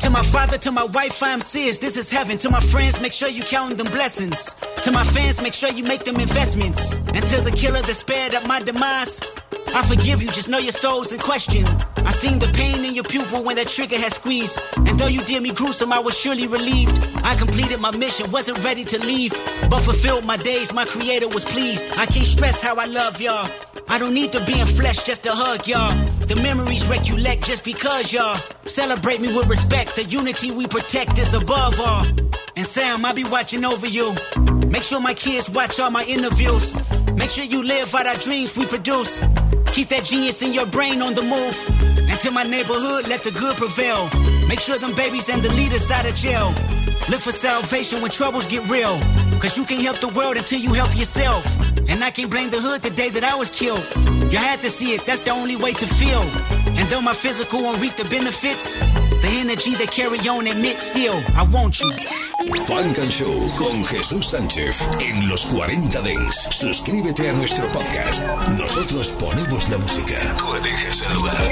To my father, to my wife, I am serious. This is heaven. To my friends, make sure you count them blessings. To my fans, make sure you make them investments. And to the killer that spared up my demise, I forgive you, just know your soul's in question. I seen the pain in your pupil when that trigger had squeezed. And though you did me gruesome, I was surely relieved. I completed my mission, wasn't ready to leave. But fulfilled my days, my creator was pleased. I can't stress how I love y'all. I don't need to be in flesh just to hug y'all. The memories recollect just because y'all. Celebrate me with respect, the unity we protect is above all. And Sam, I'll be watching over you. Make sure my kids watch all my interviews. Make sure you live out our dreams we produce. Keep that genius in your brain on the move. And to my neighborhood, let the good prevail. Make sure them babies and the leaders out of jail. Look for salvation when troubles get real. Cause you can't help the world until you help yourself. And I can't blame the hood the day that I was killed. You had to see it, that's the only way to feel. And though my physical won't reap the benefits, the energy that carry on admit still, I want you. Funk and Show con Jesús Sánchez en los 40 Dance. Suscríbete a nuestro podcast. Nosotros ponemos la música. Tú eliges el lugar.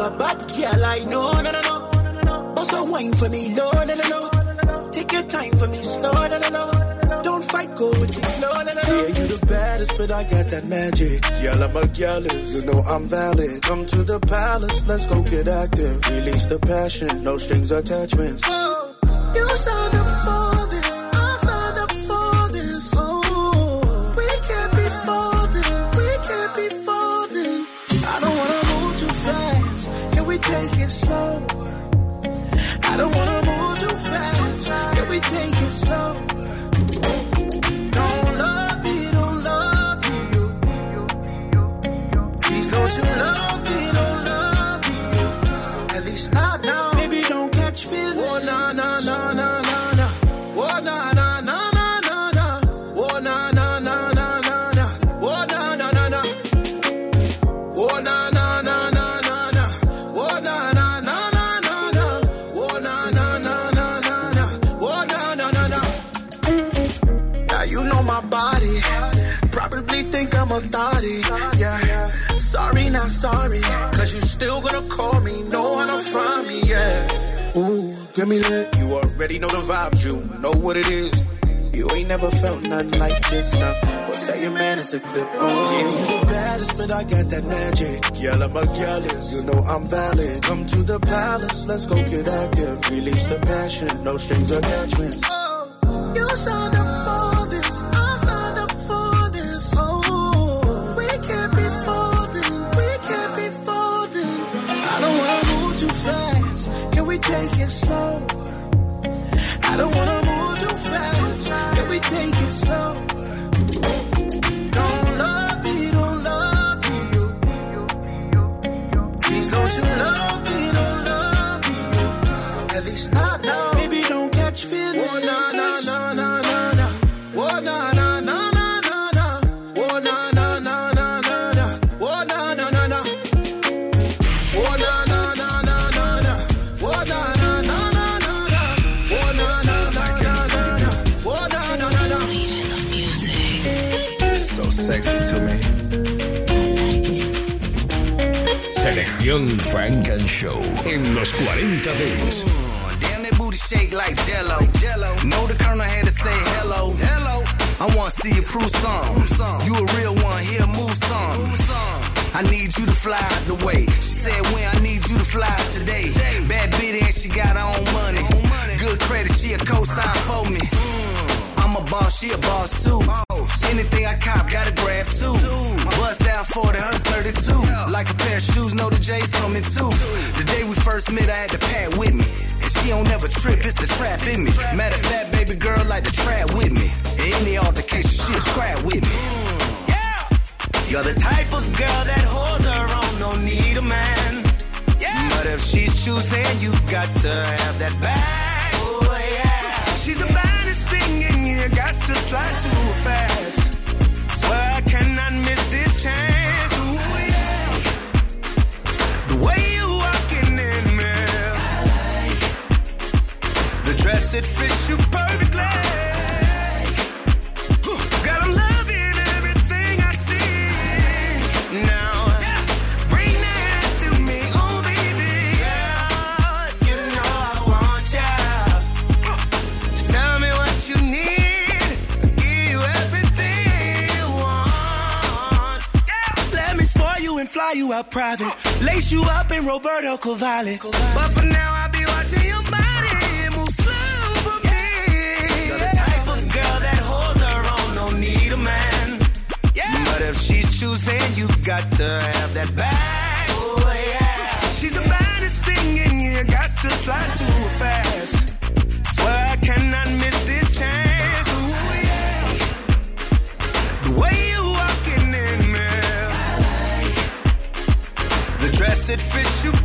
You a bad girl, I know, no, no, no. Also wine for me, no, no, no, no. Take your time for me, slow, no, no, no. Don't fight, go with the flow, no, no, no. Yeah, you the baddest, but I got that magic. Girl, I'm a gallus, you know I'm valid. Come to the palace, let's go get active. Release the passion, no strings attachments. Oh, You signed up for don't wanna move too fast. Can we take it slow? Sorry. Cause you still gonna call me. How to find me. Yeah. Ooh, give me that. You already know the vibes. You know what it is. You ain't never felt nothing like this now. What say your man is a clip? Oh, yeah, you the baddest, but I got that magic. Girl, I'm a gallus. You know I'm valid. Come to the palace, let's go get active. Release the passion, no strings attachments. Selección Funk and Show en los 40 Dance. Mm, damn, that booty shake like jello. jello. Know the colonel had to say hello. Hello. I wanna see you prove some. You a real one, here move some. I need you to fly out the way. She said when I need you to fly today. Bad bitty and she got her own money. Good credit, she a co-sign for me. Mm. Boss, she a boss too. Anything I cop, gotta grab two. Bust down 40, hers 32. Like a pair of shoes, know the J's coming too. The day we first met, I had the pad with me. And she don't never trip, it's the trap in me. Matter of fact, baby girl like the trap with me. In any altercation, she'll scrap with me. Yeah! You're the type of girl that holds her own, no need a man. Yeah! But if she's choosing, you got to have that back. Oh, yeah. She's the baddest thing in you, got to slide too fast. Swear I cannot miss this chance. Ooh, yeah. The way you walking in me. The dress, it fits you perfectly. You out private. Lace you up in Roberto Cavalli. But for now, I'll be watching your body move slow for me. You're the type of girl that holds her own, no need a man. But if she's choosing, you got to have that bag. Oh, yeah. She's the baddest thing in you, got to slide too fast. Swear I cannot it fits you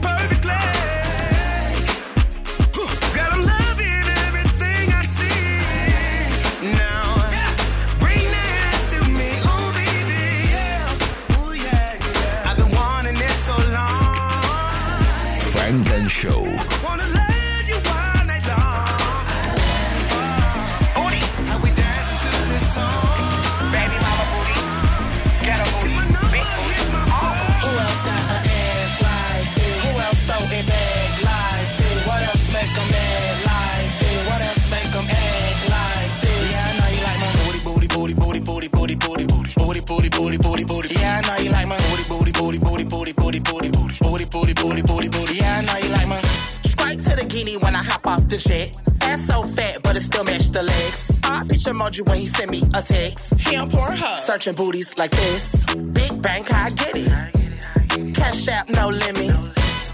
Picture emoji when he send me a text. He on Pornhub. Searching booties like this. Big bank, I get it. Cash out, no limit.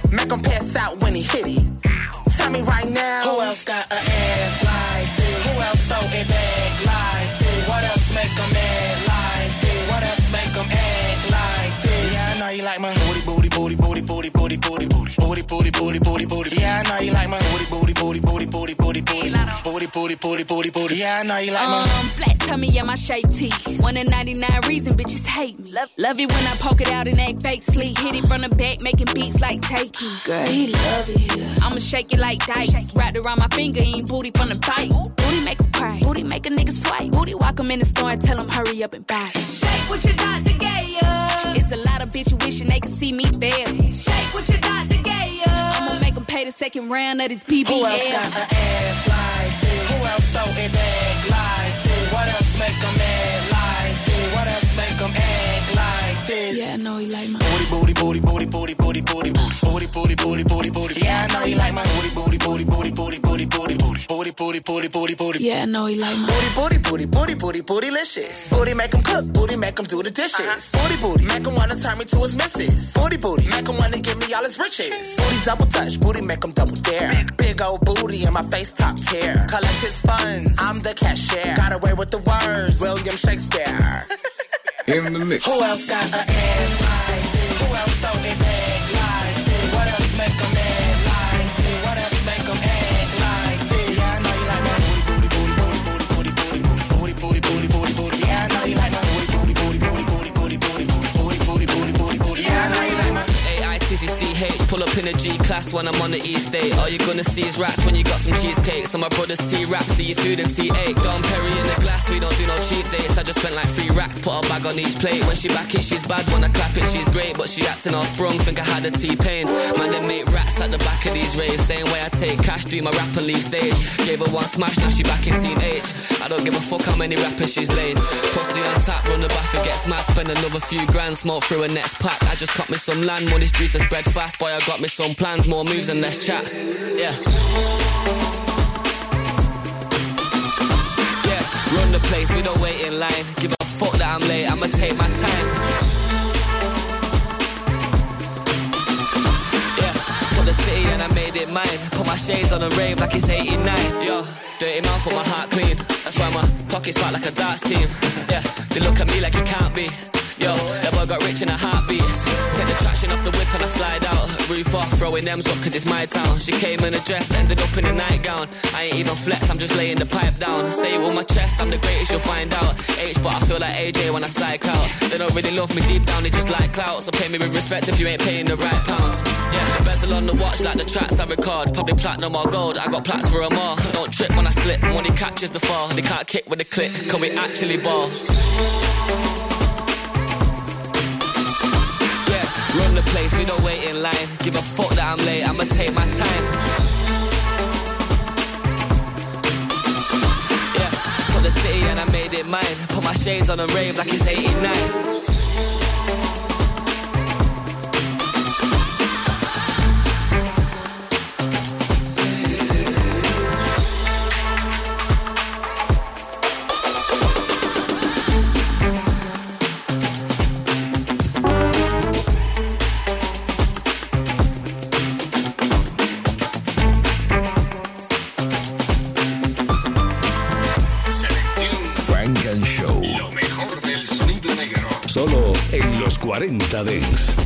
Make him pass out when he hit it. Tell me right now. Who else got an ass like this? Who else throw it back like this? What else make 'em mad like this? What else make 'em act like this? Yeah, I know you like my booty, booty, booty, booty, booty, booty, booty, booty, booty, booty, booty, booty, booty. Yeah, I know you like my booty, booty, booty, booty, booty, booty, booty, booty, booty, booty, booty, booty. Yeah, I know you like my. Um, flat tummy, yeah, my shape tee. One in 99 reason bitches hate me. Love, love it when I poke it out and act fake sleep. Hit it from the back, making beats like takey. Girl, he love it. I'ma shake it like dice. Wrapped around my finger, ain't booty from the bite. Booty make him cry. Booty make a nigga swipe. Booty walk him in the store and tell him hurry up and buy. Shake what your doctor gave ya. It's a lot of bitches wishing they could see me there. Shake what your doctor gave ya. I'ma make him pay the second round of this BBL. Who else got an ass like this? Who else throw it back like this? What else make mad like Yeah, I know he like my Booty, booty, booty, booty, booty, booty, booty, booty, booty, booty, booty, booty. Booty booty Yeah, I know you like my booty, booty, booty, booty, booty, booty, booty, booty, booty, booty, booty, booty, booty. Yeah, I know he like my Booty, booty, booty, booty, booty, bootylicious. Booty make 'em cook, booty make 'em do the dishes. Booty, booty, make 'em wanna turn me to his missus. Booty, booty, make 'em wanna give me all his riches. Booty double touch, booty make 'em double dare. Big old booty and my face top tier. Collect his funds, I'm the cashier. Got away with the words, William Shakespeare. In the mix. Who else got an ass pull up in a G-Class when I'm on the East State. All you're gonna see is rats when you got some cheesecake. So my brother's T-Rap, see your food and T8. Don Perry in the glass, we don't do no cheap dates. I just spent like three racks, put a bag on each plate. When she back it, she's bad. When I clap it, she's great. But she acting all sprung, think I had a T-pain. Man, they make rats at the back of these raves. Same way I take cash, do my rap and leave stage. Gave her one smash, now she back in H. I don't give a fuck how many rappers she's laid. Pussy on tap, run the bath, it gets mad. Spend another few grand, smoke through a next pack. I just cut me some land, money's due to spread fast. Boy, I got me some plans, more moves and less chat. Yeah. Yeah, run the place, we don't wait in line. Give a fuck that I'm late, I'ma take my time. Yeah, for the city and I made it mine. Put my shades on and rave like it's 89. Yo, dirty mouth with my heart clean. That's why my pockets fat like a darts team. Yeah, they look at me like it can't be. Yo, that boy got rich in a heartbeat. Take the traction off the whip and I slide out. Roof off, throwing them up cause it's my town. She came in a dress, ended up in a nightgown. I ain't even flex, I'm just laying the pipe down. Say it with my chest, I'm the greatest, you'll find out. H, but I feel like AJ when I psych out. They don't really love me deep down, they just like clout. So pay me with respect if you ain't paying the right pounds. Yeah, bezel on the watch like the tracks I record. Probably platinum or gold, I got plaques for a more. Don't trip when I slip, money catches the fall. They can't kick with a click, can we actually ball? The place, we don't wait in line. Give a fuck that I'm late, I'ma take my time. Yeah, for the city and I made it mine. Put my shades on and rave like it's 89. 40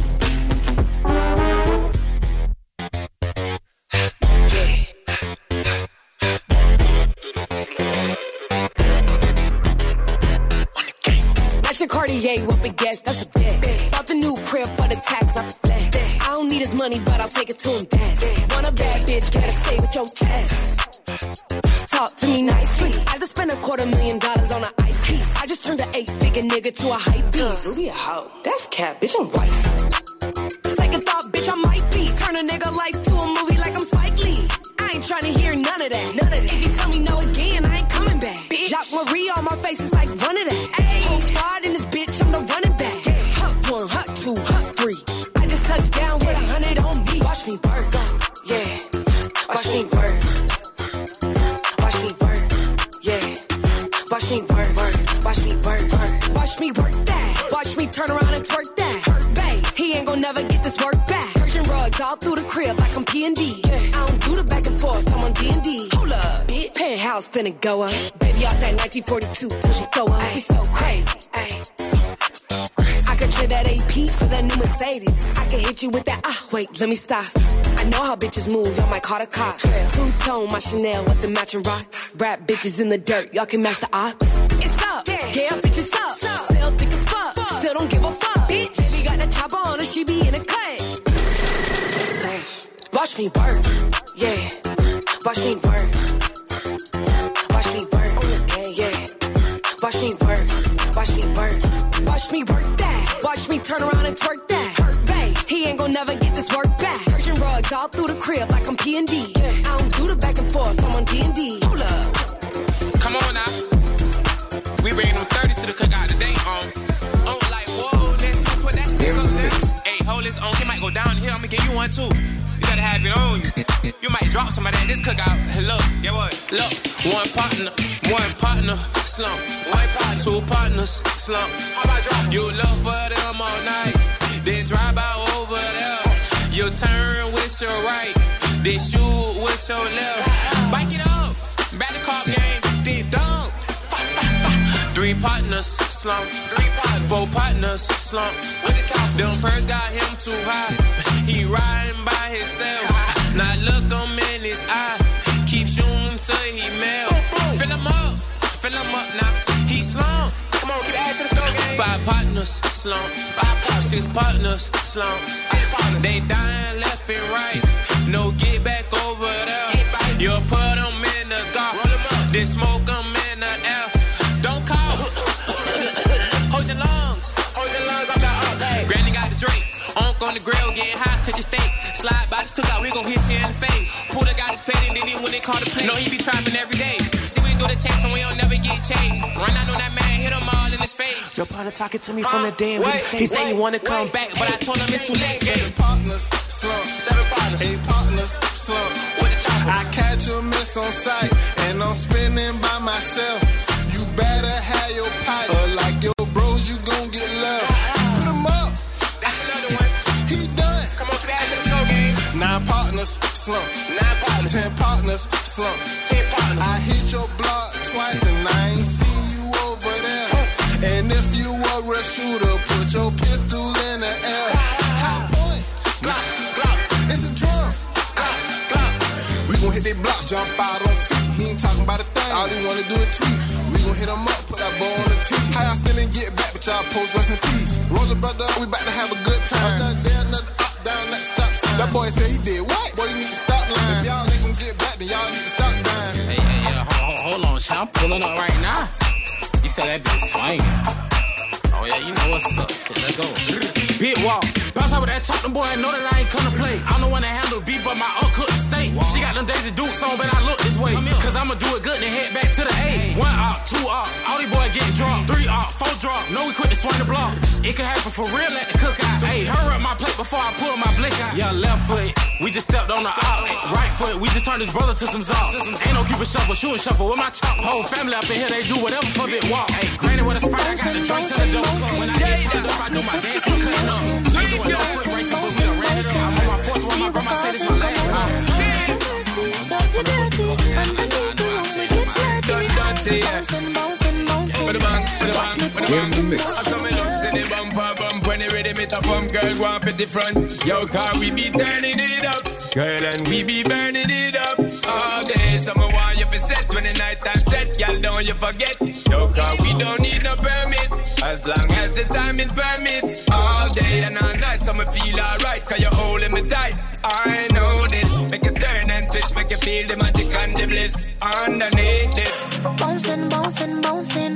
42 till she throw up. So crazy. Ay. I could trade that AP for that new Mercedes. I can hit you with that. Ah, wait, let me stop. I know how bitches move. Y'all might call the cops. Two tone, my Chanel with the matching rock. Rap bitches in the dirt. Y'all can match the ops. It's up. Yeah, yeah bitches up. Still thick as fuck. fuck. Still don't give a fuck. Bitch, baby got that chopper on her. She be in the cut. Watch me work. Yeah. Watch me work. Turn around and twerk that. Hurt bae, he ain't gonna never get this work back. Persian rugs all through the crib like I'm P&D. I don't do the back and forth, I'm on D&D. Hold up. Come on now. We bringing them 30 to the cookout today on. On like, whoa, let's put that stick up there. Hey, hold this on. He might go down here. I'm gonna give you one too. Have it on you. You might drop somebody at this cookout. Look, get what? Look, one partner, one partner, slump. One partner, two partners, slump. You look for them all night, then drive by over there. You turn with your right, then shoot with your left. Bike it up, back the cop game, then dunk. Three partners, slump. Four partners, slump. Them first got him too high. He riding by himself. Now look him in his eye. Keep shooting till he melt. Fill him up, fill him up now. He slump. Come on, keep adding to the game. Five partners, slump. Six partners, slump. They dying left and right. No get back over there. You put them in the car. Then smoke them in the air. Don't call. Hold your lungs. Hold your lungs. I'm not up. Granny got the Drake. Onk on the grill, getting hot, cook your steak. Slide by this cookout, we gon' hit you in the face. Pull the guy that's paid, and then he when they call the play. Know he be trapping every day. See, we do the chase, and we don't never get changed. Run out on that man, hit him all in his face. Your partner talking to me from the day what he say? He say he wanna come back, but I told him it's too late. Seven partners, slump. Seven partners. Eight partners, slump. I catch a miss on sight, and I'm spinning by myself. Slump. Nine partners. Ten partners, slump. Ten partners. I hit your block twice and I ain't see you over there. And if you a real shooter, put your pistol in the air. High point. Glock, glock. It's a drum. Glock, glock. We gon' hit they block, jump out on feet. He ain't talking about a thing. All he wanna do is tweet. We gon' hit him up, put that ball on the tee. How y'all still and get back, but y'all post rest in peace. Rosa brother, we to have a good time. That boy said he did what? Boy, you need to stop lying. If y'all ain't gon' get back, then y'all need to stop dying. Hey, hey, yeah, hold, hold on, champ. Pulling up right now. You said that bitch swinging. Oh yeah, you know what's up. Shit, let's go. Big walk. Bounce out with that top, them boy, know that I ain't come to play. I'm the one that handle beat, but my uncle the state. She got them Daisy Dukes on, but I look this way. Cause I'ma do it good and head back to the Out, all these getting dropped. Three out, four drop. No, we quit to swing the block. It could happen for real at the cookout. Hey, hurry up my plate before I pull my blick out. Yeah, left foot. We just stepped on the out. Right foot, we just turned his brother to some zop. Ain't no Cupid shuffle, shooting shuffle with my chop. Whole family up in here, they do whatever for it walk. Hey, granny with a sprite, I got the drinks and the dope. When I get turned up, I do my dance, I'm cutting up. I'm doing no foot racing, but we done ran it up. I'm on my fourth one, my grandma said it's my last time. With the bang, with the bang, with the We're bang. in the mix. I saw me in the bumper bump when they ready me to pump. Girl, go up at the front. Yo, car, we be turning it up. Girl, and we be burning it up. All day, summer why you be set when the night time set. Y'all don't you forget. Yo, car, we don't need no permit. As long as the time is permits. All day and all night, so feel alright. Cause you're holding me tight. I know this. Make you turn twist, make you feel the magic and the bliss. Underneath this. Bouncing, bouncing, bouncing.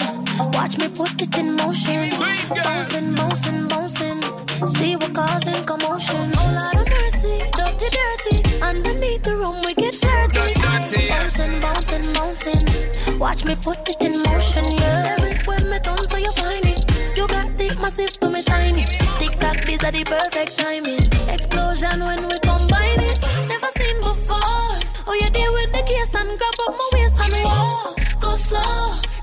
Watch me put it in motion. Bouncing, bouncing, bouncing. See what causing commotion. Oh Lord of mercy, dirty, dirty. Underneath the room we get dirty. Dirty, yeah. Bouncing, bouncing, bouncing. Watch me put it in motion, yeah. Everywhere me turn, so you find it. You got the massive to me tiny. Tick tock, these are the perfect timing. Explosion when we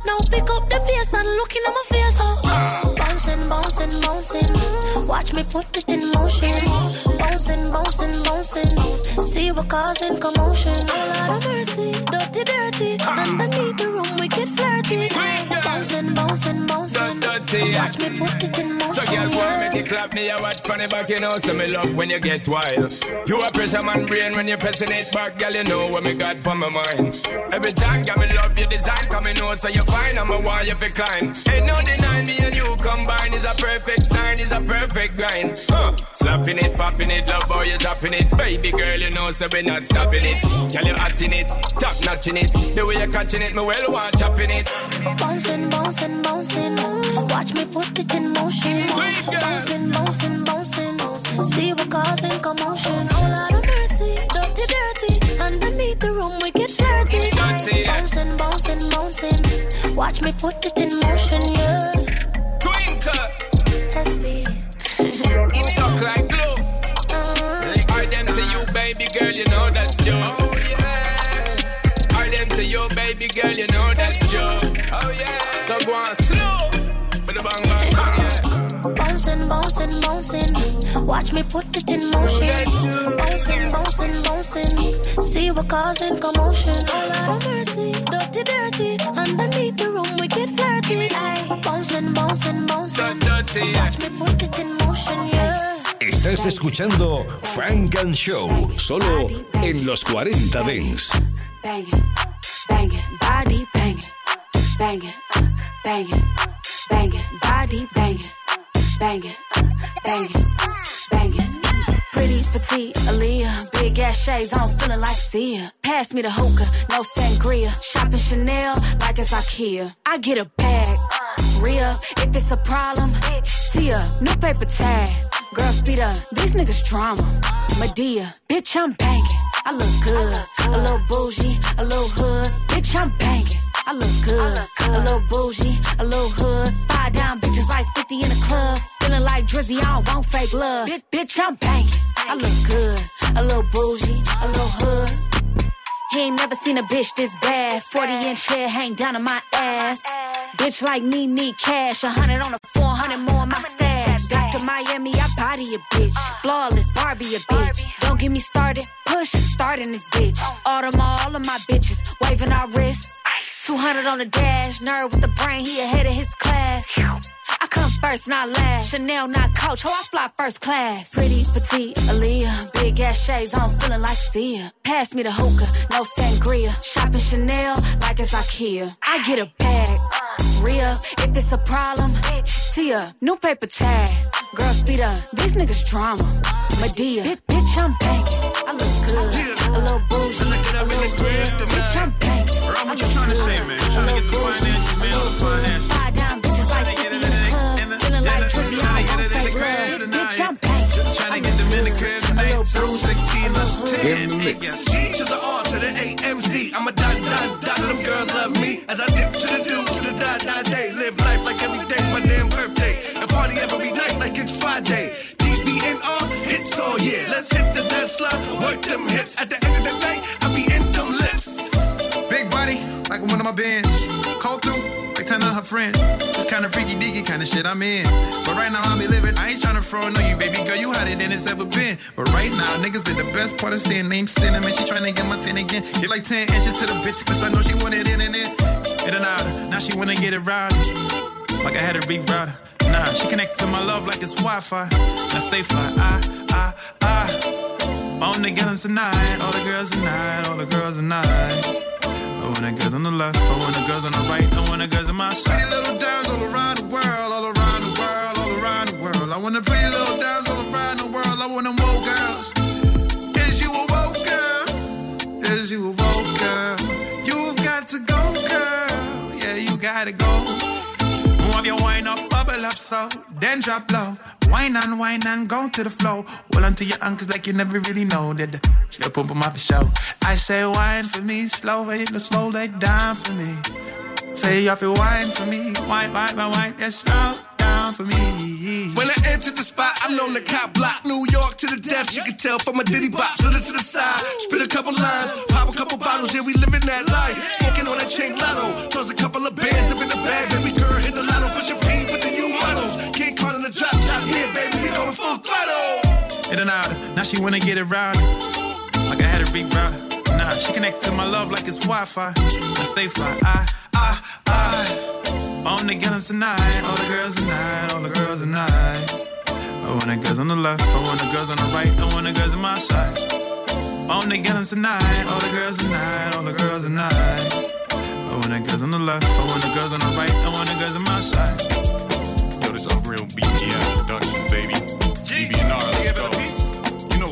Now pick up the pace and looking at my face. Oh, bouncing, bouncing, bouncing. Watch me put it in motion. Bouncing, bouncing, bouncing. See what causing commotion. Oh, Lord of Dirty. Watch me put it in motion. So girl, and make it clap me a watch from the back, you know, so me love when you get wild. You a pressure man brain when you pressing it back, girl, you know what me got for my mind. Every time, girl, me love your design, coming out so you fine, I'm a why you fi climb. Ain't no denying me and you combine is a perfect sign, is a perfect grind. Huh. Slapping it, popping it, love how you dropping it, baby girl, you know, so we not stopping it. Girl, you hot in it, top notching it, the way you catching it, me well want chopping it. Bouncing, bouncing, bouncing. Watch me put it in motion. Bouncing, bouncing, bouncing. See what causing commotion. Oh Lord of mercy, dirty, dirty. Underneath the room we get dirty. Bouncing, bouncing, bouncing. Watch me put it in motion, yeah. Twinkle, SB. stuck like glue. Uh-huh. Are them to you, baby girl, you know that's true. Oh yeah. Are them to you, baby girl, you know that's Bouncing, bouncing. Watch me put it in motion. Bouncing, bouncing, bouncing. See what causing commotion. Oh Lord of mercy, dirty, dirty. Underneath the room we get flirty. Aye. Bouncing, bouncing, bouncing. Dirty, yeah. Watch me put it in motion, yeah. Estás escuchando Frank and Show, solo en los 40 Dents. banging, banging, body banging, banging, banging, banging, body banging, banging, banging, banging. Pretty petite Aaliyah, big ass shades on, feeling like Sia. Pass me the hookah, no sangria. Shopping Chanel like it's IKEA. I get a bag, real. If it's a problem, see ya, new paper tag. Girl, speed up, these niggas drama. Medea, bitch, I'm banging. I look good, a little bougie, a little hood. Bitch, I'm banging. I look good, a little bougie, a little hood. Five down bitches like 50 in the club. Feeling like Drizzy, I don't want fake love. Bitch, bitch, I'm banging. I look good, a little bougie, a little hood. He ain't never seen a bitch this bad. 40 inch hair hang down on my ass. Bitch like me need cash. A hundred on a 400 more in my stash. Dr. Miami, I body a bitch. Uh. Flawless Barbie a bitch. Don't get me started. push, start in this bitch. Oh. Autumn, all of my bitches, waving our wrists. 200 on the dash, nerd with the brain, he ahead of his class. I come first, not last. Chanel, not coach, how I fly first class. Pretty, petite, Aaliyah, big ass shades, I'm feeling like Sia. Pass me the hookah, no sangria. Shopping Chanel like it's IKEA. I get a bag, real. If it's a problem, Tia, new paper tag. Girl, speed up, these niggas drama. Medea, bitch, I'm banking. I look good, a little bougie, of shit I'm in. But right now I be living. I ain't tryna throw no you, baby girl. You hotter than it's ever been. But right now, niggas did the best part of saying name cinnamon. She tryna get my 10 again. Get like 10 inches to the bitch, cause I know she want it in and in. In and out. Now she wanna get it routed. Like I had a rerouter. Nah, she connected to my love like it's Wi-Fi. Now stay fly. I, I, I. On the gallons tonight. All the girls tonight. All the girls tonight. Want the girls on the left, I want the girls on the right, I want the girls on my side. Pretty little dimes all around the world, all around the world, all around the world. I want the pretty little dimes all around the world, I want them old girls. Is you a woke girl? Is you a woke girl? You've got to go, girl. Yeah, you gotta go. Up, slow, then drop low. Wine and wine and go to the flow. On to your ankles like you never really know that the your pump them show. I say wine for me, slow it, the slow leg down for me. Say you have to wine for me, wine, wine, wine, wine, yeah, slow down for me. When I enter the spot, I'm known to cop block. New York to the depths, you can tell from my ditty bop. Slid it to the side, spit a couple lines, pop a couple bottles, yeah, we living that life. Smoking on that chain lotto, toss a couple of bands up in the bag, baby girl, hit the lotto, push your And out, now she wanna get it. Like I had a rerouter. Nah, she connected to my love like it's Wi-Fi. I stay fly. I, I, I. On the gallons tonight. All the girls tonight. All the girls tonight. I want the girls on the left. I want the girls on the right. I want the girls on my side. On the gallons tonight. All the girls tonight. All the girls tonight. I want the girls on the left. I want the girls on the right. I want the girls on my side. Yo, this Unreal BPM Productions, baby.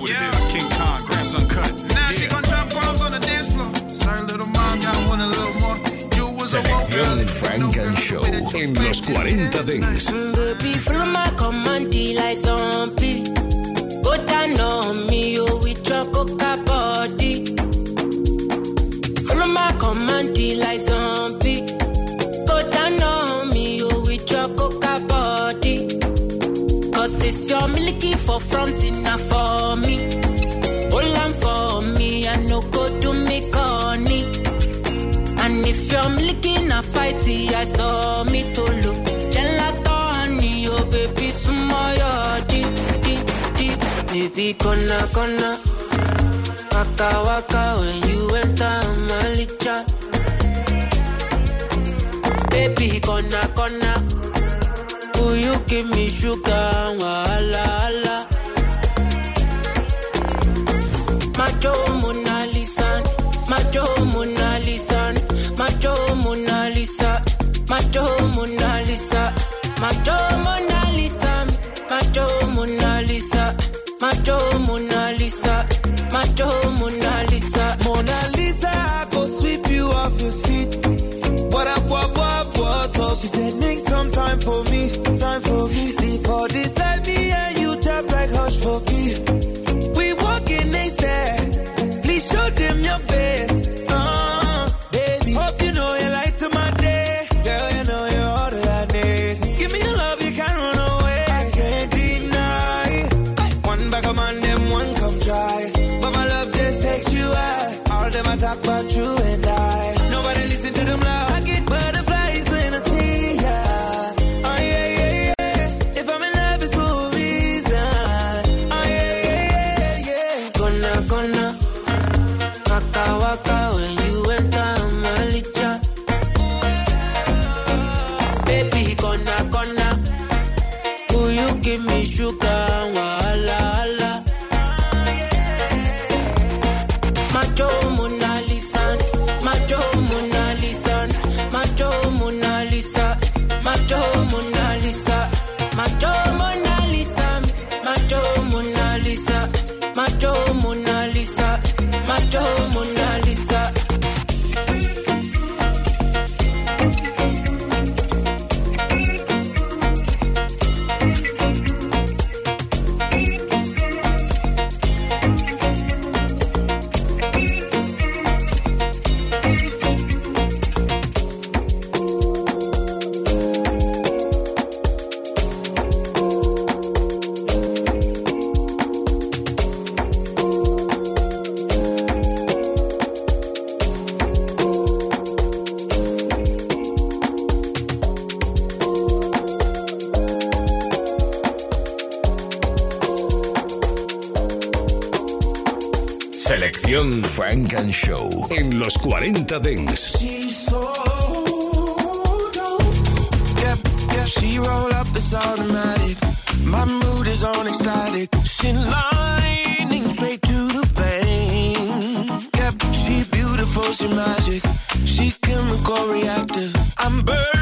BBNR, let's go. You know what it is, King Kong, Grams Uncut. Now she gon' drop bombs on the dance floor. Sorry, little mom, y'all want a little more. You was a woke girl. Selección Funk and Show en los 40 Dance. Baby, follow my command, like zombie. Go down on me, oh, with your coca body. Follow my command, like zombie. Go down on me, oh, with your coca body. Cause this your milky for front enough for me. You're milking a fighty, I saw me to look. Gelato honey, oh baby, sumoyo deep, deep, deep. Baby, gonna, gonna. Waka, waka, when you enter my licha. Baby, gonna, gonna. Will you give me sugar, wala, wala. Macho Mona Selección Funk and Show en los 40 Dance. She's so dope. Yep, yep, she roll up, it's automatic. My mood is on ecstatic. She lightning straight to the vein. Yep, she beautiful, she magic. She chemical reactive. I'm burning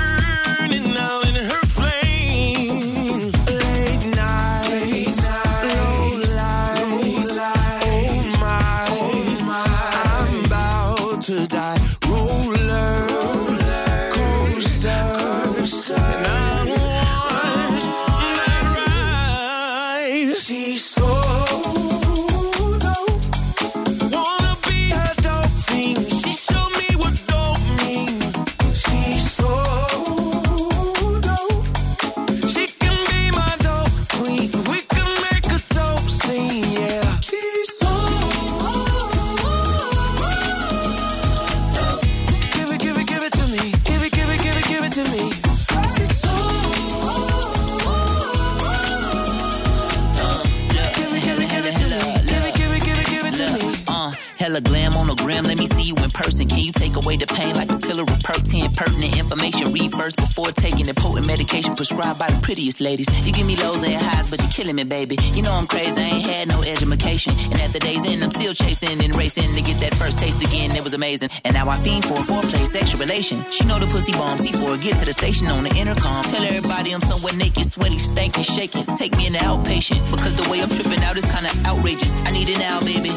by ladies. You give me lows and highs, but you're killing me, baby. You know I'm crazy. I ain't had no education. And at the day's end, I'm still chasing and racing to get that first taste again. It was amazing. And now I fiend for a foreplay, sexual relation. She know the pussy bomb. C4, get to the station on the intercom. Tell everybody I'm somewhere naked, sweaty, stankin', shaking. Take me in the outpatient. Because the way I'm tripping out is kinda outrageous. I need it now, baby.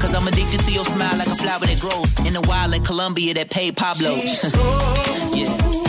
Cause I'm addicted to your smile like a flower that grows in the wild in Colombia that paid Pablo. yeah,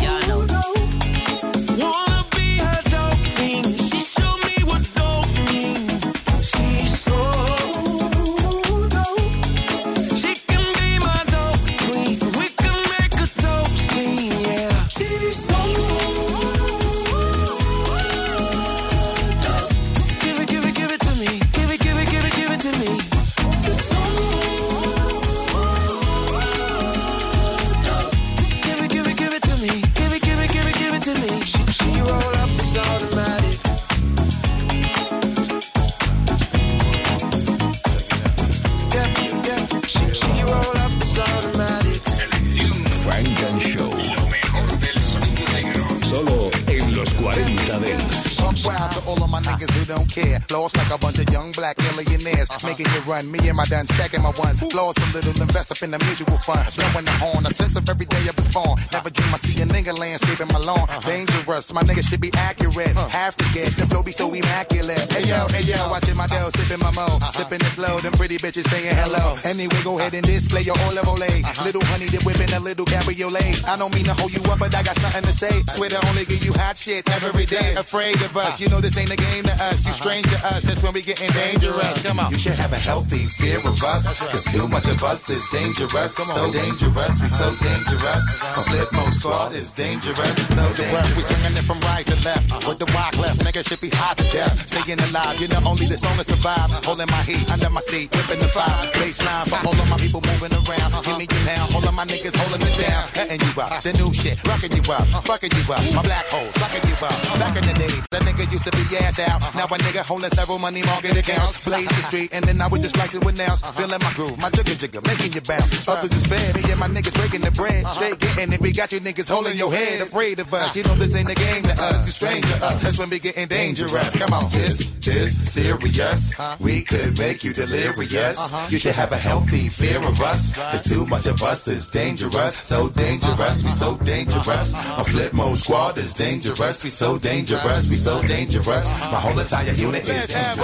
run. Me and my done stacking my ones. Lost a little, invest up in the mutual fund. Blowing the horn. A sense of every day I was born. Never dream I see a nigga landscaping my lawn. Uh-huh. Dangerous. My nigga should be accurate. Have to get the flow be so immaculate. Hey yo, hey yo, watching my dough, sipping my mo. Sipping it slow. Them pretty bitches saying hello. Anyway, go ahead and display your all level A. Little honey, they whipping a little cabriolet. I don't mean to hold you up, but I got something to say. Swear to only give you hot shit every day. Afraid of us. You know this ain't a game to us. You strange to us. That's when we getting dangerous. Come on. You should have a healthy fear of us. Cause too much of us is dangerous. So dangerous, we so dangerous. A Flipmode Squad is dangerous. So Dangerous. We swinging it from right to left. With the rock left, nigga should be hot to death. Staying alive, you know only the strongest survive. Holding my heat under my seat, whipping the fire. Baseline for all of my people moving around. Give me your pound, all of my niggas holding it down. Cutting you up, the new shit, rocking you up, fucking you up. My black hole, sucking you up. Back in the days, the nigga used to be ass out. Uh-huh. Now a nigga holding several money market accounts. Blaze the street, and then I would just like to announce. Uh-huh. Feeling my groove, my jigger jigger, making you bounce. Others is fair, me and my niggas breaking the bread. Uh-huh. Stay getting it, we got you niggas holding your head, afraid of us. You know this ain't a game to us, you strange to us. That's when we getting dangerous. Come on, this is serious. We could make you delirious. You should have a healthy fear of us. Cause too much of us is dangerous. So dangerous, we so dangerous. A Flipmode Squad is dangerous. We so dangerous, we so dangerous. My whole entire unit is dangerous.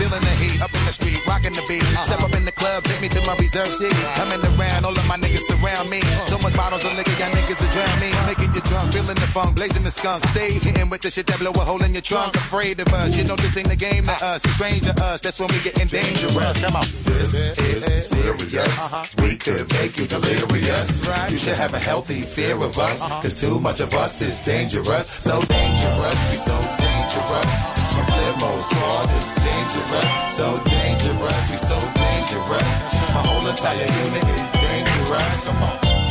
Feeling the heat up in the street, rocking the beat. Step up in the club, take me to my reserve seat. Coming around, all of my niggas surround me. So much bottles of liquor, y'all niggas are drown me. Making you drunk, feeling the funk, blazing the skunk. Stay hitting with the shit that blow a hole in your trunk. Afraid of us, you know this ain't the game to us. You strange to us, that's when we getting dangerous. Come on. This is serious. Uh-huh. We could make you delirious. You should have a healthy fear of us. Uh-huh. Cause too much of us is dangerous. So dangerous, we so dangerous. My Flipmode Squad is dangerous. So dangerous, we so dangerous. My whole entire unit is dangerous. Come on.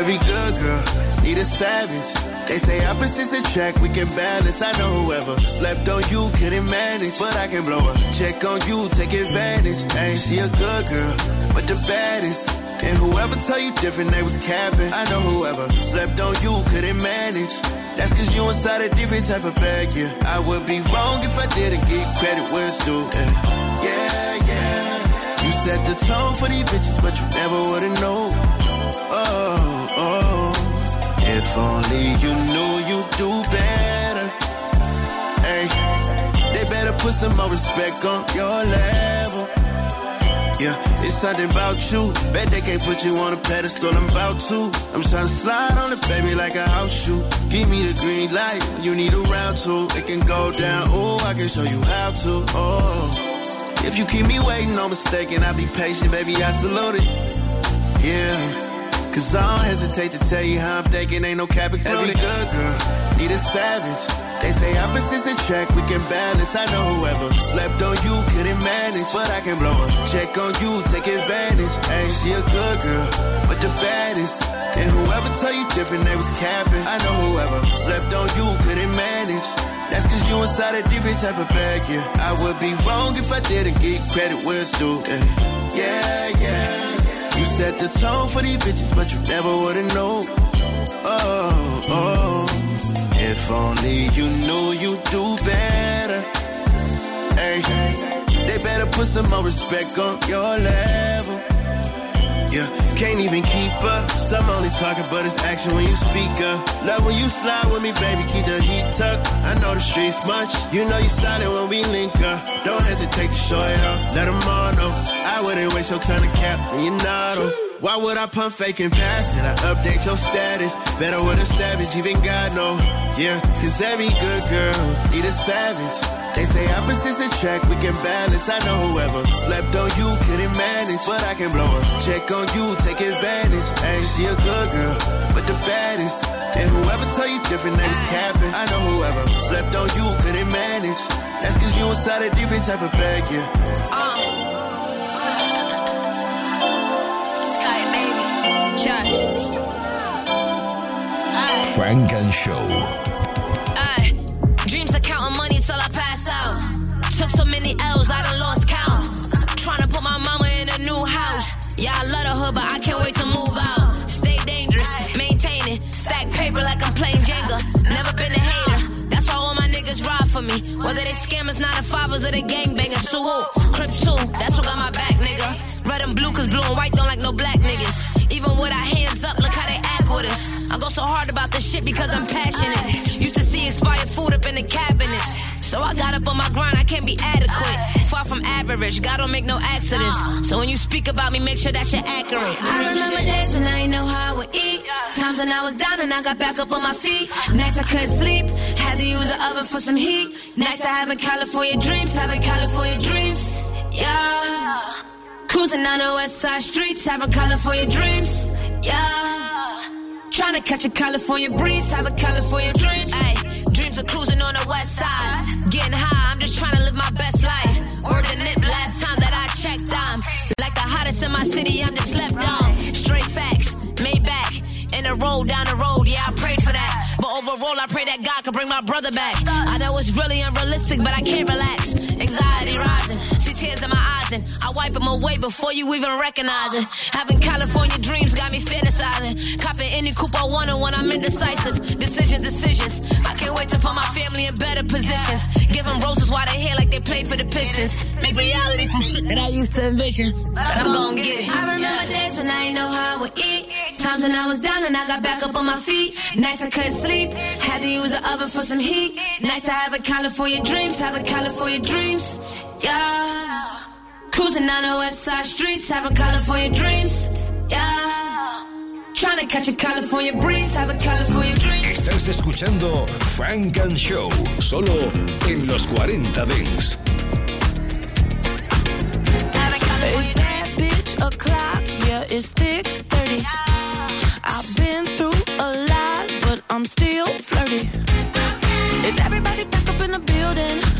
Every good girl need a savage. They say opposites attract, we can balance. I know whoever slept on you couldn't manage, but I can blow a check on you, take advantage. Ain't she a good girl, but the baddest. And whoever tell you different, they was capping. I know whoever slept on you couldn't manage. That's cause you inside a different type of bag, yeah. I would be wrong if I didn't give credit where it's due. Yeah, yeah. yeah. You set the tone for these bitches, but you never would've known. Oh, oh. If only you knew you'd do better. Hey, they better put some more respect on your level. Yeah, it's something about you. Bet they can't put you on a pedestal. I'm about to. I'm trying to slide on it, baby, like a house shoe. Give me the green light. You need a round two. It can go down. Oh, I can show you how to. Oh, if you keep me waiting, no mistaken. I'll be patient, baby. I salute it. Yeah. Cause I don't hesitate to tell you how I'm thinking, ain't no cap included. Every good girl need a savage. They say opposites attract, we can balance. I know whoever slept on you couldn't manage, but I can blow a check on you, take advantage. Ain't she a good girl, but the baddest. And whoever tell you different, they was capping. I know whoever slept on you couldn't manage. That's cause you inside a different type of bag, yeah. I would be wrong if I didn't give credit where it's due, yeah. Yeah, yeah. You set the tone for these bitches, but you never would've known. Oh, oh. If only you knew you'd do better. Hey, they better put some more respect on your level. Yeah, can't even keep up. Some only talking, but it's action when you speak up. Love when you slide with me, baby, keep the heat tucked. I know the streets much. You know you solid when we link up. Don't hesitate to show it off. Let them all know. I wouldn't waste your time to cap, and you not Why would I pump fake and pass it? I update your status. Better with a savage, even God know. Yeah, cause every good girl need a savage. They say opposites attract, we can balance. I know whoever slept on you couldn't manage, but I can blow a check on you, take advantage. Ain't she a good girl, but the baddest. And whoever tell you different, was capping. I know whoever slept on you couldn't manage. That's cause you inside a different type of bag, yeah. Uh. Funk and Show. Aye. Dreams of counting money till I pass out. Took so many L's, I done lost count. Trying to put my mama in a new house. Yeah, I love the hood, but I can't wait to move out. Stay dangerous, maintain it. Stack paper like I'm playing Jenga. Never been a hater. That's why all my niggas ride for me. Whether they scammers, not a fathers, or they gangbangers. So who? Crips too. That's what got my back, nigga. Red and blue, cause blue and white don't like no black niggas. Even with our hands up, look how they act with us. I go so hard about this shit because I'm passionate. Used to see expired food up in the cabinets. So I got up on my grind, I can't be adequate. Far from average, God don't make no accidents. So when you speak about me, make sure that you're accurate. I remember days when I ain't know how I would eat. Times when I was down and I got back up on my feet. Nights I couldn't sleep, had to use the oven for some heat. Nights I having California dreams, having California dreams. Yeah. Cruising down the west side streets, having California dreams. Yeah. Trying to catch a California breeze, have a California dream. Ay, dreams of cruising on the west side. Getting high, I'm just trying to live my best life. Word the nip last time that I check dime. Like the hottest in my city, I'm just slept on. Straight facts, made back. In a road down the road, yeah, I prayed for that. But overall, I pray that God can bring my brother back. I know it's really unrealistic, but I can't relax. Anxiety rising, tears in my eyes, and I wipe them away before you even recognize it. Having California dreams got me fantasizing. Copping any coupe I want when I'm indecisive. Decisions, decisions. I can't wait to put my family in better positions. Give them roses while they here like they play for the Pistons. Make reality from shit that I used to envision. But I'm gonna get it. I remember days when I didn't know how I would eat. Times when I was down and I got back up on my feet. Nights I couldn't sleep. Had to use the oven for some heat. Nights I have a California dreams. Having California dreams. Yeah. Cruising down the west side streets. Having California dreams. Yeah. Trying to catch a California breeze. Having California dreams. Estás escuchando Funk and Show, solo en los 40 Dance. It's that bitch o'clock, yeah, it's thick 30. I've been through a lot, but I'm still flirty. Is everybody back up in the building?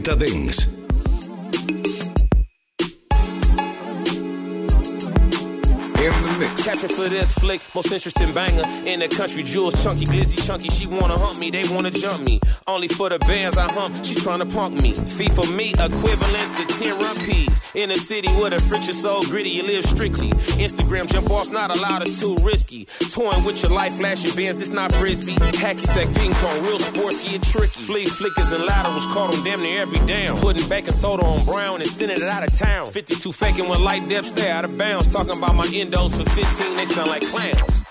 Los 40 Dance. Capture for this flick, most interesting banger in the country. Jewels, chunky, glizzy, chunky. She wanna hump me, they wanna jump me. Only for the bands I hump, she tryna punk me. Fee for me, equivalent to 10 rupees. In a city where the French is so gritty, you live strictly. Instagram jump off's not allowed, it's too risky. Toying with your life, flashing bands, this not frisbee. Hacky sack, ping pong, real sports get tricky. Flea flickers and laterals caught on damn near every down. Putting baking soda on brown and sending it out of town. 52 faking when light depths stay out of bounds. Talking about my endos for 15, they sound like clowns.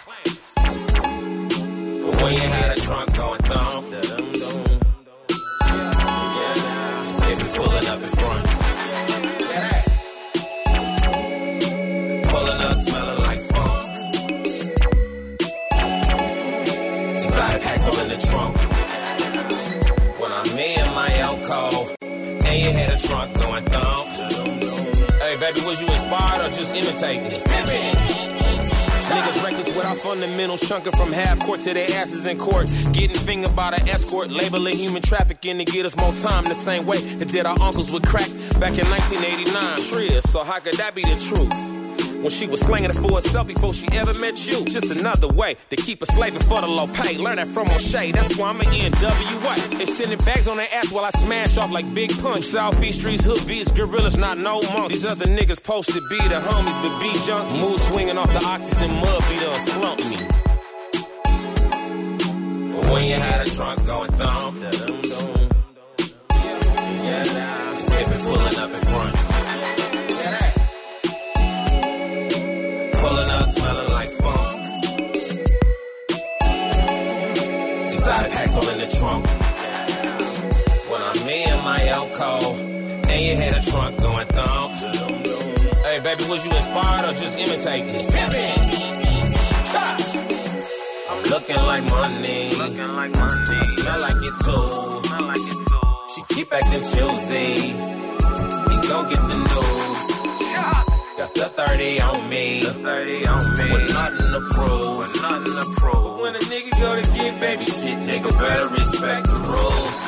But when you had a trunk going thumb, you had a trunk going thump. Hey, baby, was you inspired or just imitating? Niggas reckless without fundamentals, chunking from half court to their asses in court. Getting fingered by the escort, labeling human trafficking to get us more time the same way that did our uncles with crack back in 1989. Triz, so how could that be the truth? When she was slinging it for herself before she ever met you. Just another way to keep a slaving for the low pay. Learn that from O'Shea, that's why I'm an NWA. Extending bags on their ass while I smash off like Big Pun. Southeast streets, hood beats, gorillas, not no monks. These other niggas supposed to be the homies, but be junkies. Move swinging off the oxygen mud, be done slump me. When you had a trunk going thump. Yeah. Just hip pulling up in packs all in the trunk. When I'm in my Elko, and you had a trunk going thump. Hey, baby, was you inspired or just imitating? It. I'm looking like money. I smell like it too. She keep acting choosy. We go get the news. Got the 30 on me. The 30 on me. With nothing to prove. With nothing to prove. But nigga go to get baby shit, nigga better respect the rules.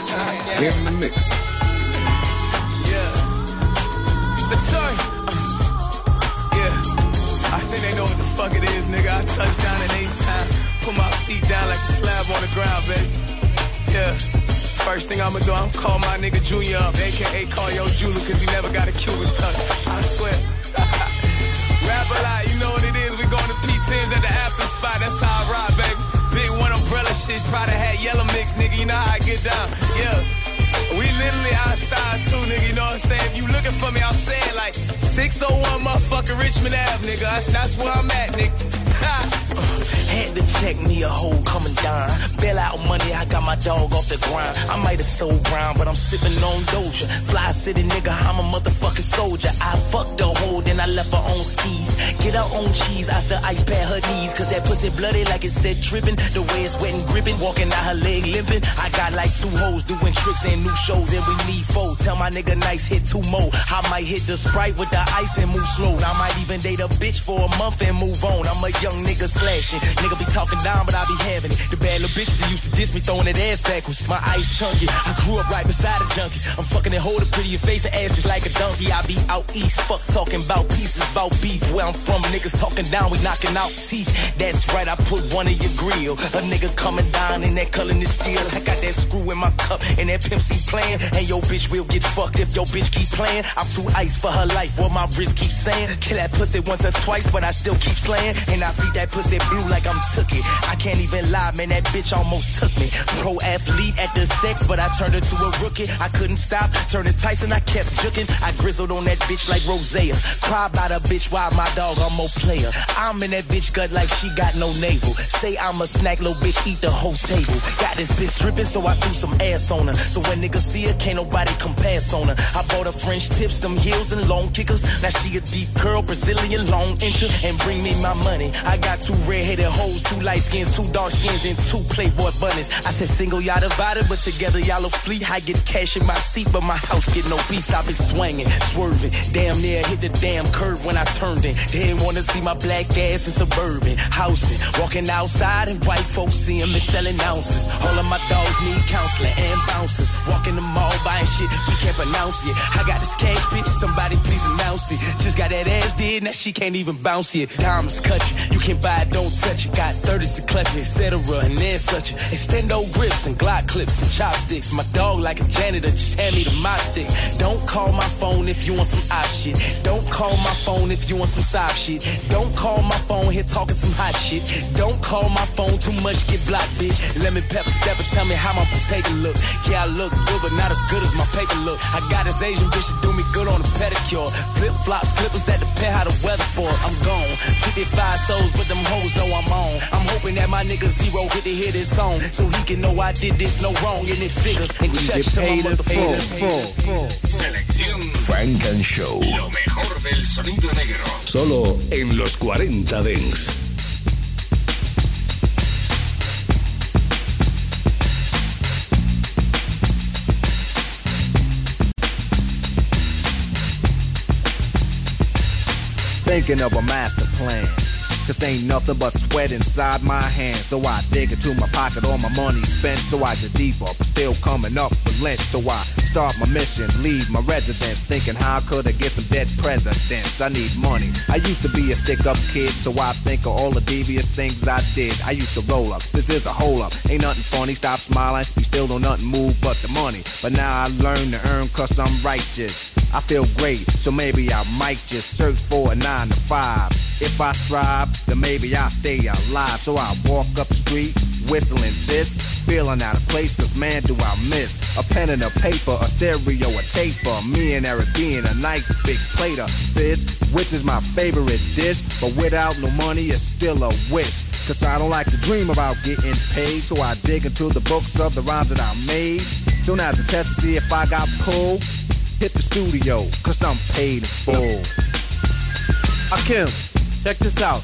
In the mix. Let's start. Uh, yeah. I think they know what the fuck it is, nigga. I touch down in H-Town. Put my feet down like a slab on the ground, baby. Yeah. First thing I'ma do, I'm call my nigga Junior up, aka call yo Jula, cause he never got a Cuban touch. I swear. Rap a lot, you know what it is. We going to P10s at the after spot, that's how I ride, baby. Shit, probably had yellow mix, nigga. You know how I get down. Yeah. We literally outside too, nigga. You know what I'm saying? If you looking for me, I'm saying like 601 motherfucking Richmond Ave, nigga. That's where I'm at, nigga. Had to check me a hole coming down. Bail out money, I got my dog off the grind. I might have sold ground, but I'm sipping on Doja. Fly city nigga, I'm a motherfucking soldier. I fucked the hoe, then I left her on skis. Get her on cheese, I still ice pad her knees. Cause that pussy bloody like it said dripping. The way it's wet and gripping, walking out her leg limping. I got like two hoes doing tricks and new shows, and we need four. Tell my nigga nice hit two more. I might hit the sprite with the ice and move slow. I might even date a bitch for a month and move on. I'm a young nigga slashing. Nigga be talking down, but I be having it. The bad little bitches that used to diss me, throwing that ass backwards. My ice chunky. I grew up right beside the junkies. I'm fucking and hold a pretty face and ass just like a donkey. I be out east, fuck talking about pieces, about beef. Where I'm from, niggas talking down, we knocking out teeth. That's right, I put one in your grill. A nigga coming down in that color is steel. I got that screw in my cup and that Pimp C playing. And your bitch will get fucked if your bitch keep playing. I'm too ice for her life, what my wrist keep saying. Kill that pussy once or twice, but I still keep slaying. And I beat that pussy blue like I'm took it. I can't even lie, man, that bitch almost took me. Pro athlete at the sex, but I turned her to a rookie. I couldn't stop, turning Tyson, I kept juking. I grizzled on that bitch like Rosea. Cry about a bitch, why my dog, I'm more player. I'm in that bitch gut like she got no navel. Say I'm a snack, little bitch, eat the whole table. Got this bitch stripping, so I threw some ass on her. So when niggas see her, can't nobody come pass on her. I bought her French tips, them heels and long kickers. Now she a deep curl, Brazilian long incher, and bring me my money. I got two red-headed hoes, two light skins, two dark skins, and two Playboy bunnies. I said single y'all divided, but together y'all a fleet. I get cash in my seat, but my house get no peace. I been swinging, swerving, damn near hit the damn curve when I turned in. They didn't wanna see my black ass in suburban housing. Walking outside and white folks see me selling ounces. All of my dogs need counseling and bouncers. Walking the mall buying shit we can't pronounce it. I got this cash bitch, somebody please announce it. Just got that ass did, now she can't even bounce it. Diamonds cut you, you can buy it, don't touch it. Got 30s to clutch it, etc. And then such it. Extendo grips and Glock clips and chopsticks. My dog like a janitor, just hand me the mop stick. Don't call my phone if you want some op shit. Don't call my phone if you want some soft shit. Don't call my phone here talking some hot shit. Don't call my phone too much, get blocked, bitch. Me pepper step and tell me how my potato look. Yeah, I look good, but not as good as my paper look. I got this Asian bitch to do me good on a pedicure. Flip flop slippers that depend how the weather for. I'm gone. 55 but them hoes know I'm on. I'm hoping that my nigga Zero get to hear this song, so he can know I did this no wrong, in it figures. And check some of the Selección Funk and Show. Lo mejor del sonido negro. Solo en los 40 Dance. Thinking of a master plan Cause ain't nothing but sweat inside my hands. So I dig into my pocket, all my money spent. So I get deeper, but still coming up with lint. So I start my mission, leave my residence. Thinking how I could I get some dead presidents? I need money. I used to be a stick up kid, so I think of all the devious things I did. I used to roll up, this is a hole up. Ain't nothing funny, stop smiling. You still don't nothing move but the money. But now I learn to earn cause I'm righteous. I feel great, so maybe I might just search for a nine to five. If I strive, then maybe I'll stay alive. So I walk up the street, whistling this, feeling out of place, cause man, do I miss a pen and a paper, a stereo, a taper. Me and Eric being a nice big plate of fish, which is my favorite dish. But without no money, it's still a wish. Cause I don't like to dream about getting paid, so I dig into the books of the rhymes that I made. So now to test to see if I got pulled, hit the studio, cause I'm paid in full. Rakim, check this out.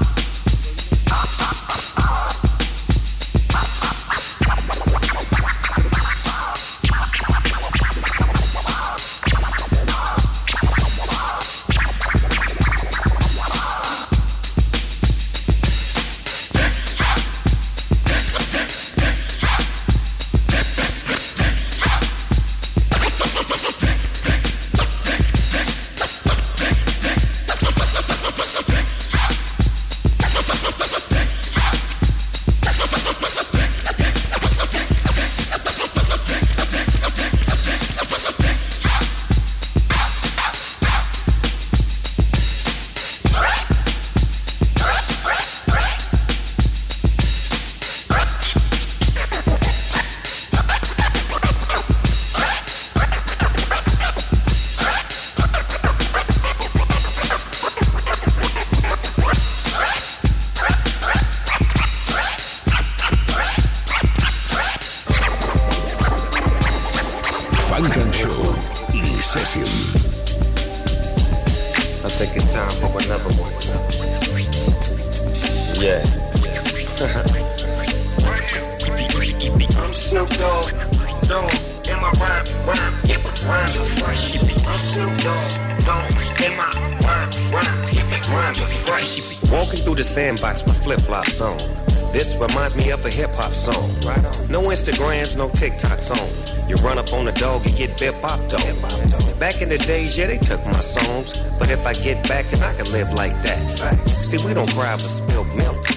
Yeah, they took my songs. But if I get back, and I can live like that. See, we don't cry for spilled milk.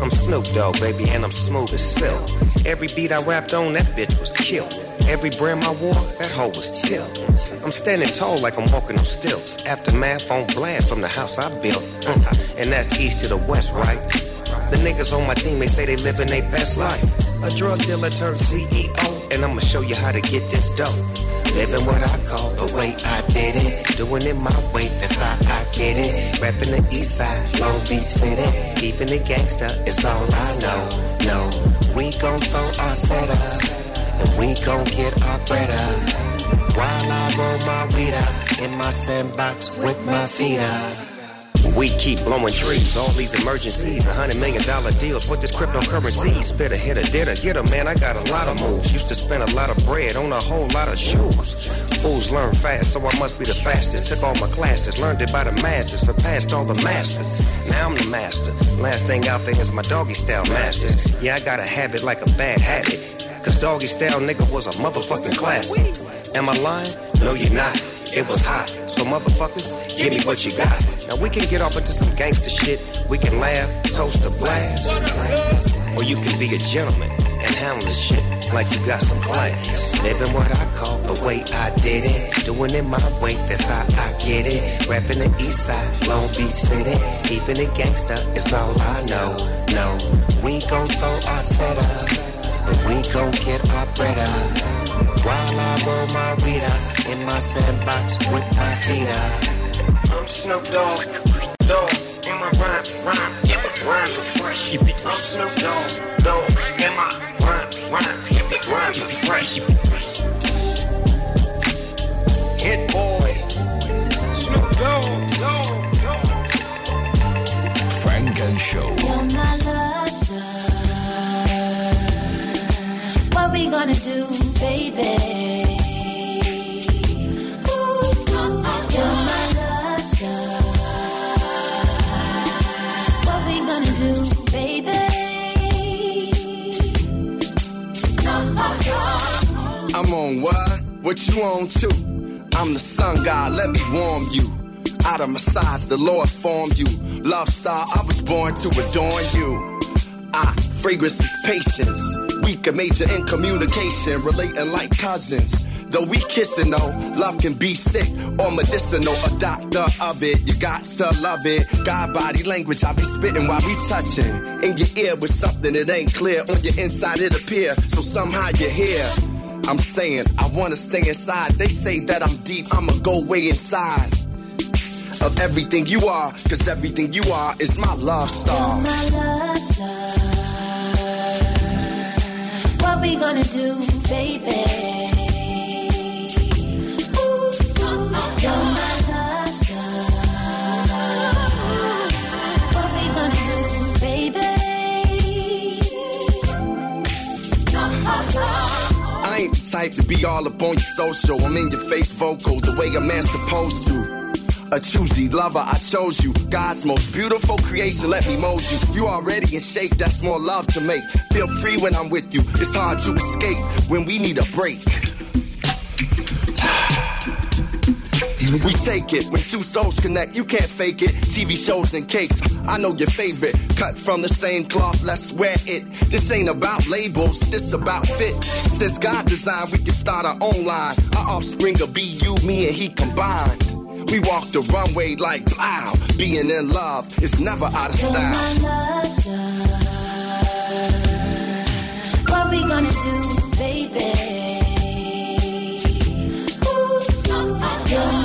I'm Snoop Dogg, baby, and I'm smooth as silk. Every beat I rapped on, that bitch was killed. Every brand I wore, that hoe was chill. I'm standing tall like I'm walking on stilts. Aftermath on blast from the house I built. Uh, and that's east to the west, right? The niggas on my team, they say they living their best life. A drug dealer turned CEO, and I'ma show you how to get this dope. Living what I call the way I did it. Doing it my way, that's how I get it. Rapping the east side, Long Beach City. Keeping the gangsta is all I know. No, we gon' throw our setup, and we gon' get our bread up. While I roll my weed up in my sandbox with my feet up. We keep blowing trees, all these emergencies, a hundred million dollar deals. What this cryptocurrency? Spit a hit a did a get a man. I got a lot of moves. Used to spend a lot of bread on a whole lot of shoes. Fools learn fast, so I must be the fastest. Took all my classes, learned it by the masters, surpassed all the masters. Now I'm the master. Last thing out there is my doggy style master. Yeah, I got a habit like a bad habit. Cause doggy style nigga was a motherfucking classic. Am I lying? No, you're not. It was hot. So motherfucker, give me what you got. Now we can get off into some gangster shit. We can laugh, toast a blast. Or you can be a gentleman and handle this shit like you got some class. Living what I call the way I did it. Doing it my way, that's how I get it. Rapping the east side, Long Beach City. Keeping it gangsta is all I know. No, we gon' throw our setup. And we gon' get our bread up. While I roll my weed up in my sandbox with my feet up. I'm Snoop Dogg, Dogg, in my rhyme, rhyme, yeah, but rhymes are fresh. I'm Snoop Dogg, dog, and my rhymes, rhymes, keep it rhymes are fresh. Hit boy, Snoop Dogg, dog, dog. Funk and Show. You're my love star. What we gonna do, What you on too? I'm the sun god, let me warm you. Out of massage, the Lord formed you. Love star, I was born to adorn you. Ah, fragrance is patience. Weak and major in communication, relating like cousins. Though we kissing though, love can be sick or medicinal. A doctor of it, you got to love it. God body language, I be spitting while we touching. In your ear with something that ain't clear. On your inside it appear, so somehow you're here. I'm saying I wanna stay inside. They say that I'm deep, I'ma go way inside of everything you are, cause everything you are is my love star. We you're my love star. We gonna do, baby? I ain't the type to be all up on your social. I'm in your face vocal, the way a man's supposed to. A choosy lover, I chose you. God's most beautiful creation, let me mold you. You already in shape, that's more love to make. Feel free when I'm with you. It's hard to escape when we need a break. We take it when two souls connect. You can't fake it. TV shows and cakes. I know your favorite. Cut from the same cloth. Let's wear it. This ain't about labels. This about fit. Since God designed, we can start our own line. Our offspring will be you, me, and he combined. We walk the runway like plow. Being in love is never out of You're style. my love star. What we gonna do, baby? Ooh, you're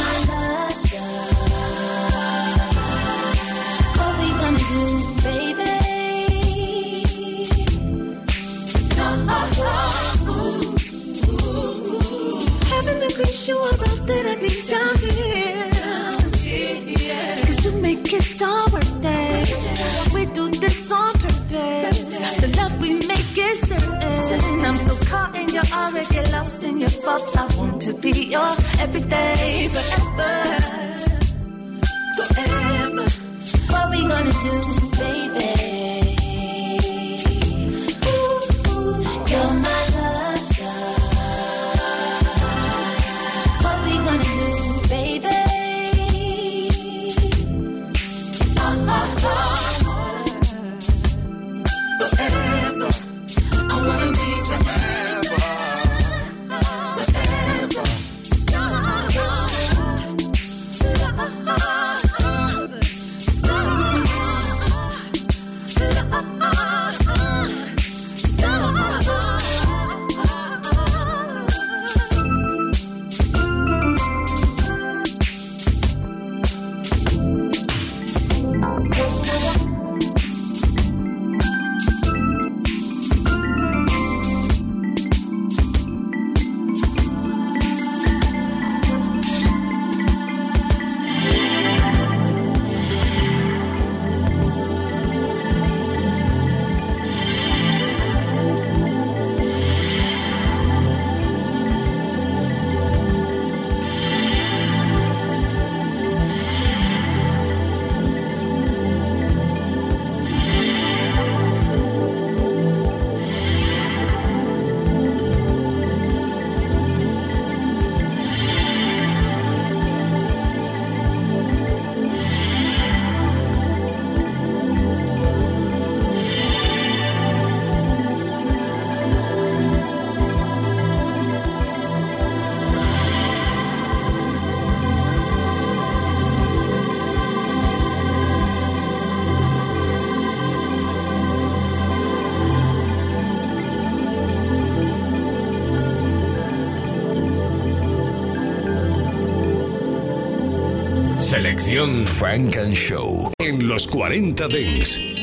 I want to be your everyday forever. Forever. What we gonna do, Frank and Show en los 40 Dents.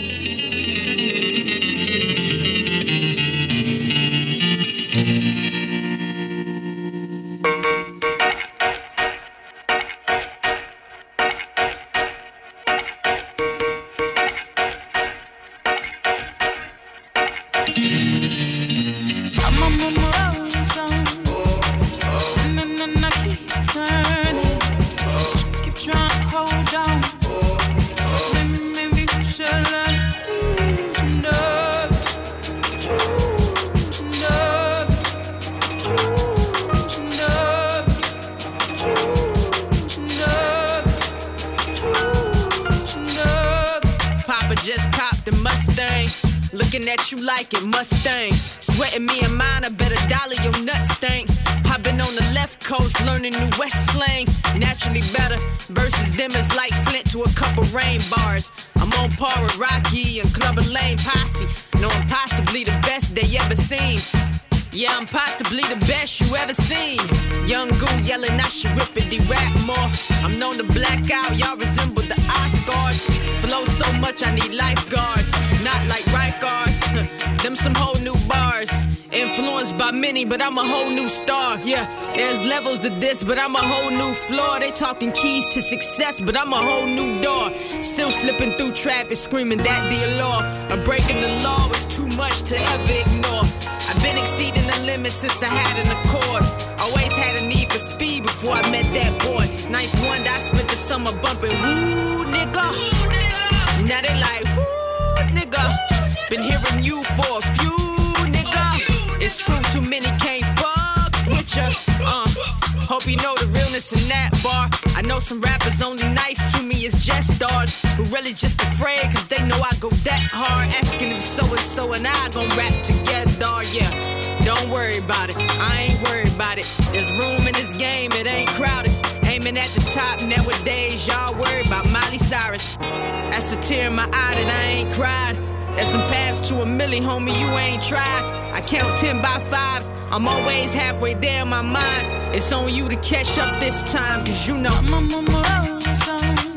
So much, I need lifeguards. Not like Rikers, them some whole new bars. Influenced by many, but I'm a whole new star. Yeah, there's levels to this, but I'm a whole new floor. They talking keys to success, but I'm a whole new door. Still slipping through traffic, screaming that the law. Or breaking the law was too much to ever ignore. I've been exceeding the limit since I had an accord. Always had a need for speed before I met that boy. Ninth one, I spent the summer bumping woo nigga. Now they like woo nigga. Been hearing you for a few nigga. It's true, too many can't fuck with ya. Uh. Hope you know the realness in that bar. I know some rappers only nice to me is just stars who really just afraid cause they know I go that hard. Asking if so and so and I gon' rap together, yeah. Don't worry about it, I ain't worried about it. There's room in this game, it ain't crowded. Aiming at the top nowadays, y'all worry about Miley Cyrus. That's a tear in my eye that I ain't cried. There's some paths to a milli, homie, you ain't tried. I count 10 by fives, I'm always halfway there in my mind. It's on you to catch up this time, cause you know I'm on my road,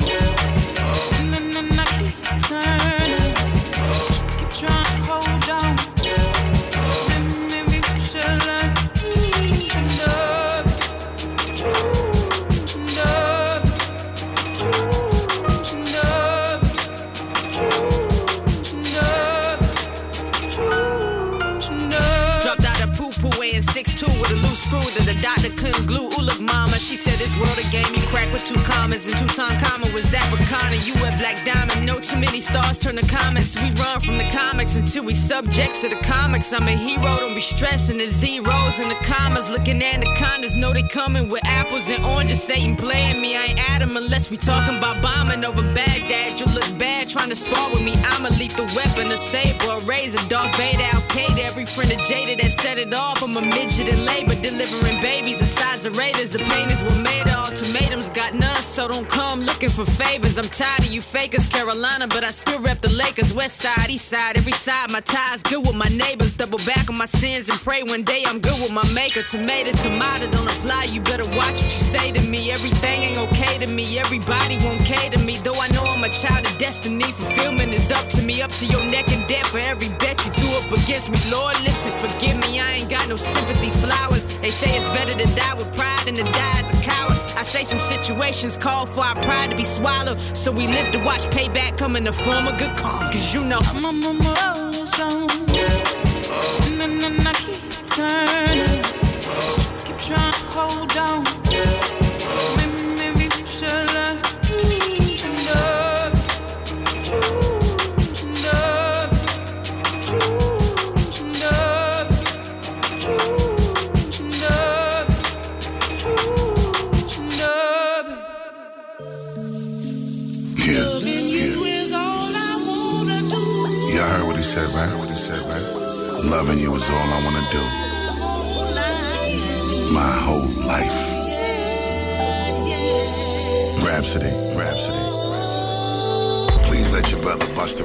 she said this world a game you crack with two commas and two time comma with Africana. You wear black diamond, no too many stars turn to comments. We run from the comics until we subjects to the comics. I'm a hero, don't be stressing the zeros and the commas. Looking anacondas, know they coming with apples and oranges. Satan playing me, I ain't Adam unless we talking about bombing over Baghdad. You look bad trying to spar with me. I'm a lethal weapon, a saber, a razor, Darth Vader, Al Qaeda. Every friend of Jada that set it off. I'm a midget in labor, delivering babies the size of Raiders. The were made of ultimatums, got none, so don't come looking for favors. I'm tired of you fakers, Carolina, but I still rep the Lakers. West side, east side, every side. My ties good with my neighbors. Double back on my sins and pray one day I'm good with my maker. Tomato, tomato, don't apply. You better watch what you say to me. Everything ain't okay to me. Everybody won't cater me. Though I know I'm a child of destiny. Fulfillment is up to me, up to your neck and dead for every bet you threw up against me. Lord, listen, forgive me. I ain't got no sympathy flowers. They say it's better to die with pride than to die a coward. I say some situations call for our pride to be swallowed. So we live to watch payback come in the form of good karma. Cause you know I'm on my rolling stone. And then I keep turning. Keep trying to hold on.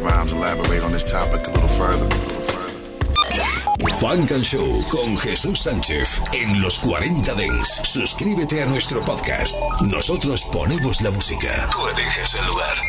Rhymes elaborate on this topic a little further. Funk and Show con Jesús Sánchez en los 40 Dents. Suscríbete a nuestro podcast. Nosotros ponemos la música. Tú eliges el lugar.